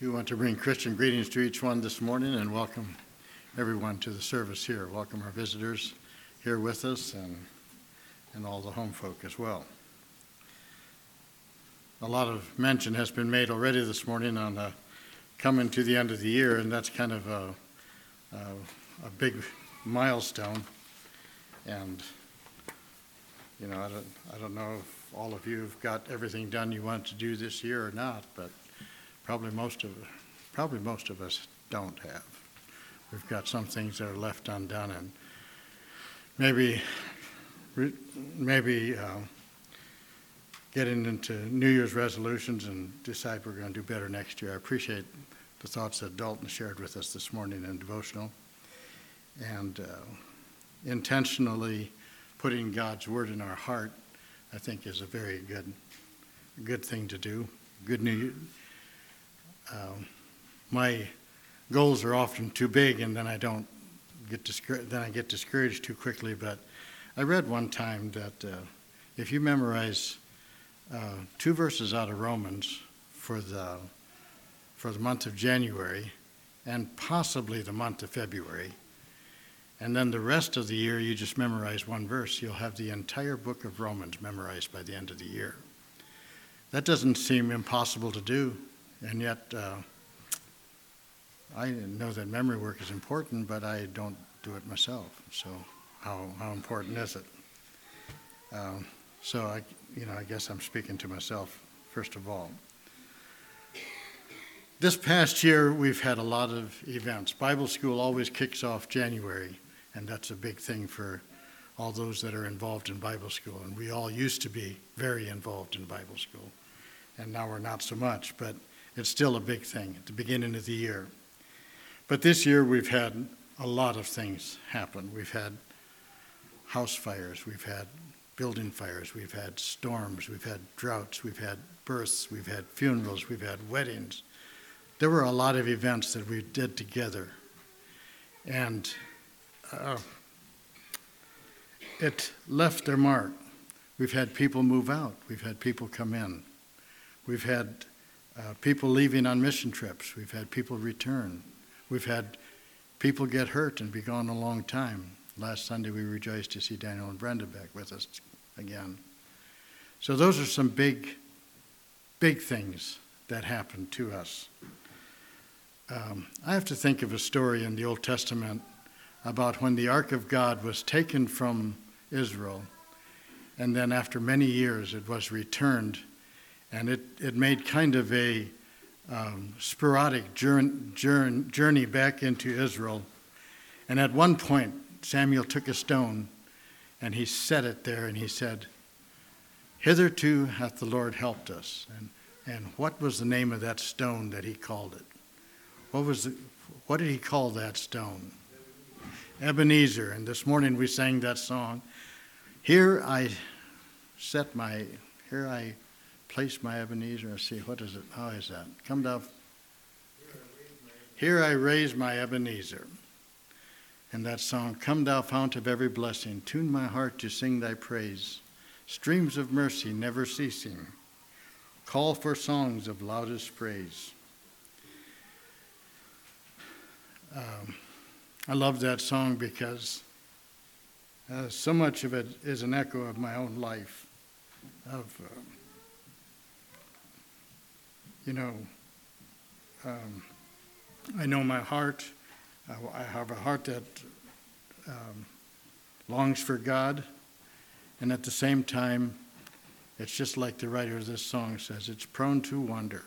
do want to bring Christian greetings to each one this morning and welcome everyone to the service here. Welcome our visitors here with us and, and all the home folk as well. A lot of mention has been made already this morning on uh, coming to the end of the year, and that's kind of a, a, a big milestone. And, you know, I don't, I don't know if all of you have got everything done you want to do this year or not, but probably most of, probably most of us don't have. We've got some things that are left undone, and maybe, maybe uh, getting into New Year's resolutions and decide we're going to do better next year. I appreciate the thoughts that Dalton shared with us this morning in devotional, and uh, intentionally putting God's word in our heart, I think, is a very good, good thing to do. Good news um, my goals are often too big, and then I don't get discouraged. Then I get discouraged too quickly. But I read one time that uh, if you memorize uh, two verses out of Romans for the for the month of January and possibly the month of February, and then the rest of the year you just memorize one verse, you'll have the entire book of Romans memorized by the end of the year. That doesn't seem impossible to do. And yet, uh, I know that memory work is important, but I don't do it myself. So, how, how important is it? Um, so, I, you know, I guess I'm speaking to myself first of all. This past year, we've had a lot of events. Bible school always kicks off January, and that's a big thing for all those that are involved in Bible school. And we all used to be very involved in Bible school, and now we're not so much. But it's still a big thing at the beginning of the year. But this year we've had a lot of things happen. We've had house fires, we've had building fires, we've had storms, we've had droughts, we've had births, we've had funerals, we've had weddings. There were a lot of events that we did together. And uh, it left their mark. We've had people move out, we've had people come in, we've had uh, people leaving on mission trips. We've had people return. We've had people get hurt and be gone a long time. Last Sunday, we rejoiced to see Daniel and Brenda back with us again. So, those are some big, big things that happened to us. Um, I have to think of a story in the Old Testament about when the Ark of God was taken from Israel, and then after many years it was returned and it, it made kind of a um, sporadic journey, journey back into Israel. And at one point, Samuel took a stone and he set it there and he said, Hitherto hath the Lord helped us. And, and what was the name of that stone that he called it? What, was the, what did he call that stone? Ebenezer. And this morning we sang that song. Here I set my, here I place my Ebenezer. Let's see, what is it? How is that? Come down. Here I raise my Ebenezer. And that song, Come thou fount of every blessing, tune my heart to sing thy praise. Streams of mercy never ceasing, call for songs of loudest praise. Um, I love that song because uh, so much of it is an echo of my own life, of uh, you know, um, I know my heart. I have a heart that um, longs for God, and at the same time, it's just like the writer of this song says it's prone to wander.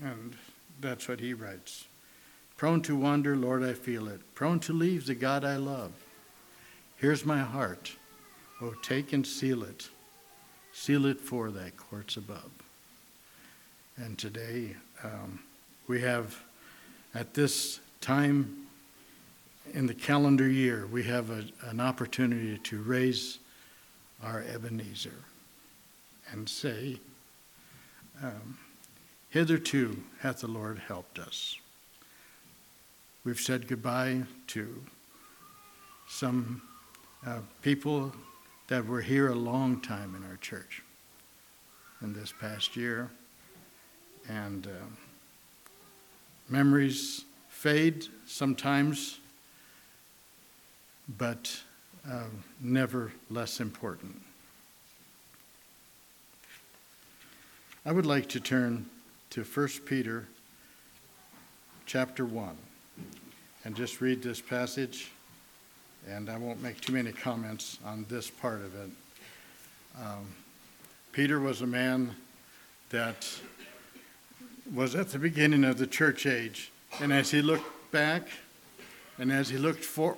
And that's what he writes. Prone to wander, Lord, I feel it. Prone to leave the God I love. Here's my heart. Oh, take and seal it. Seal it for thy courts above. And today um, we have, at this time in the calendar year, we have a, an opportunity to raise our Ebenezer and say, um, Hitherto hath the Lord helped us. We've said goodbye to some uh, people that were here a long time in our church. in this past year. And uh, memories fade sometimes, but uh, never less important. I would like to turn to 1 Peter chapter 1 and just read this passage, and I won't make too many comments on this part of it. Um, Peter was a man that was at the beginning of the church age, and as he looked back, and as he looked for,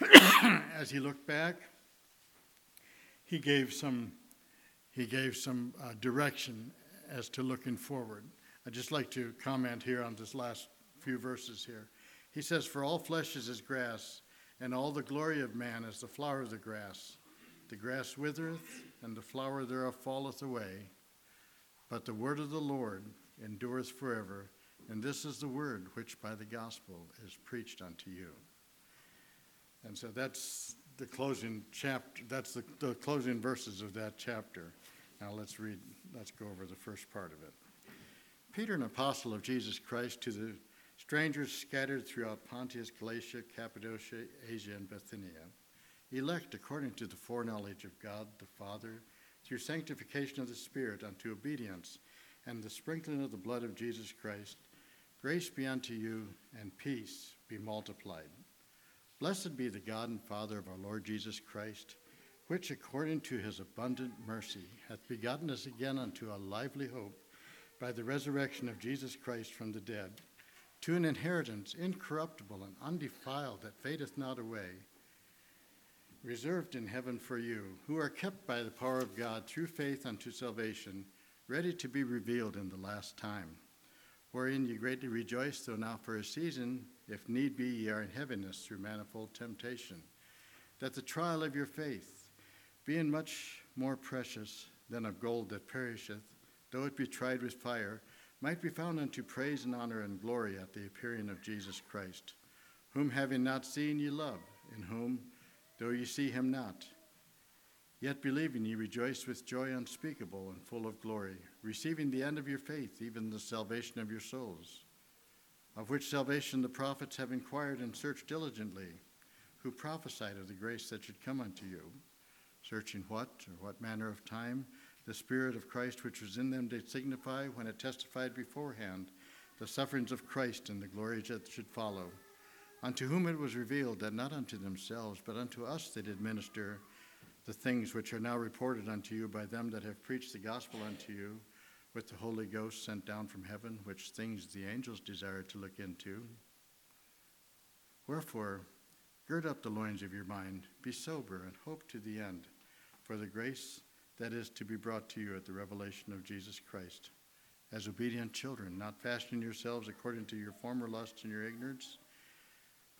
as he looked back, he gave some he gave some uh, direction as to looking forward. I'd just like to comment here on this last few verses here. He says, For all flesh is as grass, and all the glory of man is the flower of the grass. The grass withereth, and the flower thereof falleth away. But the word of the Lord endureth forever. And this is the word which by the gospel is preached unto you. And so that's the closing chapter, that's the, the closing verses of that chapter. Now let's read, let's go over the first part of it. Peter, an apostle of Jesus Christ, to the strangers scattered throughout Pontus, Galatia, Cappadocia, Asia, and Bithynia, elect according to the foreknowledge of God the Father, through sanctification of the Spirit unto obedience and the sprinkling of the blood of Jesus Christ, grace be unto you and peace be multiplied. Blessed be the God and Father of our Lord Jesus Christ, which according to his abundant mercy hath begotten us again unto a lively hope by the resurrection of Jesus Christ from the dead, to an inheritance incorruptible and undefiled that fadeth not away, reserved in heaven for you, who are kept by the power of God through faith unto salvation, ready to be revealed in the last time, wherein ye greatly rejoice, though now for a season, if need be, ye are in heaviness through manifold temptation, that the trial of your faith, being much more precious than of gold that perisheth, though it be tried with fire, might be found unto praise and honor and glory at the appearing of Jesus Christ, whom having not seen ye love, in whom, though ye see him not, yet believing ye rejoice with joy unspeakable and full of glory, receiving the end of your faith, even the salvation of your souls of which salvation the prophets have inquired and searched diligently, who prophesied of the grace that should come unto you, searching what or what manner of time the Spirit of Christ which was in them did signify when it testified beforehand the sufferings of Christ and the glories that should follow, unto whom it was revealed that not unto themselves, but unto us they did minister the things which are now reported unto you by them that have preached the gospel unto you with the Holy Ghost sent down from heaven, which things the angels desire to look into. Wherefore, gird up the loins of your mind, be sober, and hope to the end for the grace that is to be brought to you at the revelation of Jesus Christ. As obedient children, not fashioning yourselves according to your former lusts and your ignorance,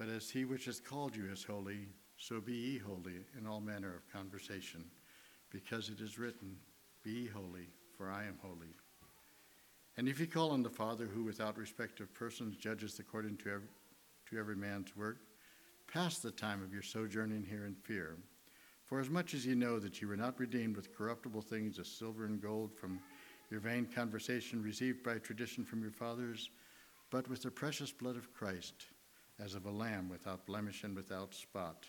but as he which has called you is holy, so be ye holy in all manner of conversation, because it is written, Be ye holy, for I am holy. And if ye call on the Father, who without respect of persons judges according to every, to every man's work, pass the time of your sojourning here in fear. For as much as ye know that ye were not redeemed with corruptible things as silver and gold from your vain conversation received by tradition from your fathers, but with the precious blood of Christ, as of a lamb without blemish and without spot,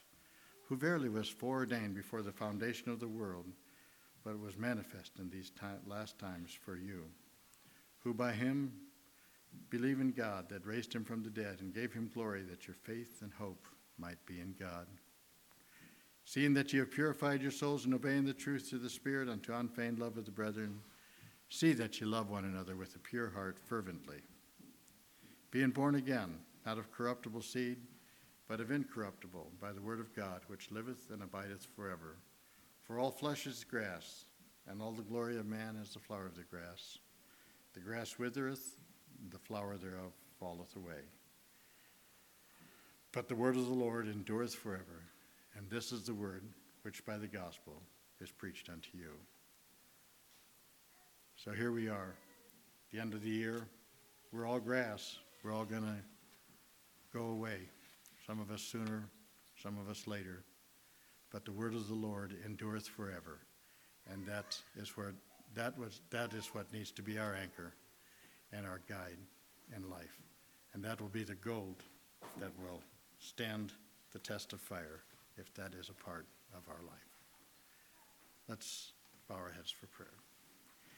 who verily was foreordained before the foundation of the world, but was manifest in these last times for you who by him believe in God that raised him from the dead and gave him glory that your faith and hope might be in God. Seeing that ye have purified your souls in obeying the truth through the Spirit unto unfeigned love of the brethren, see that ye love one another with a pure heart fervently. Being born again, not of corruptible seed, but of incorruptible, by the word of God, which liveth and abideth forever. For all flesh is grass, and all the glory of man is the flower of the grass. The grass withereth, the flower thereof falleth away. But the word of the Lord endureth forever, this is the word which by the gospel is preached unto you. So here we are, the end of the year. We're all grass. We're all going to go away. Some of us sooner, some of us later. But the word of the Lord endureth forever. And that is where that was, that is what needs to be our anchor and our guide in life. And that will be the gold that will stand the test of fire if that is a part of our life. Let's bow our heads for prayer.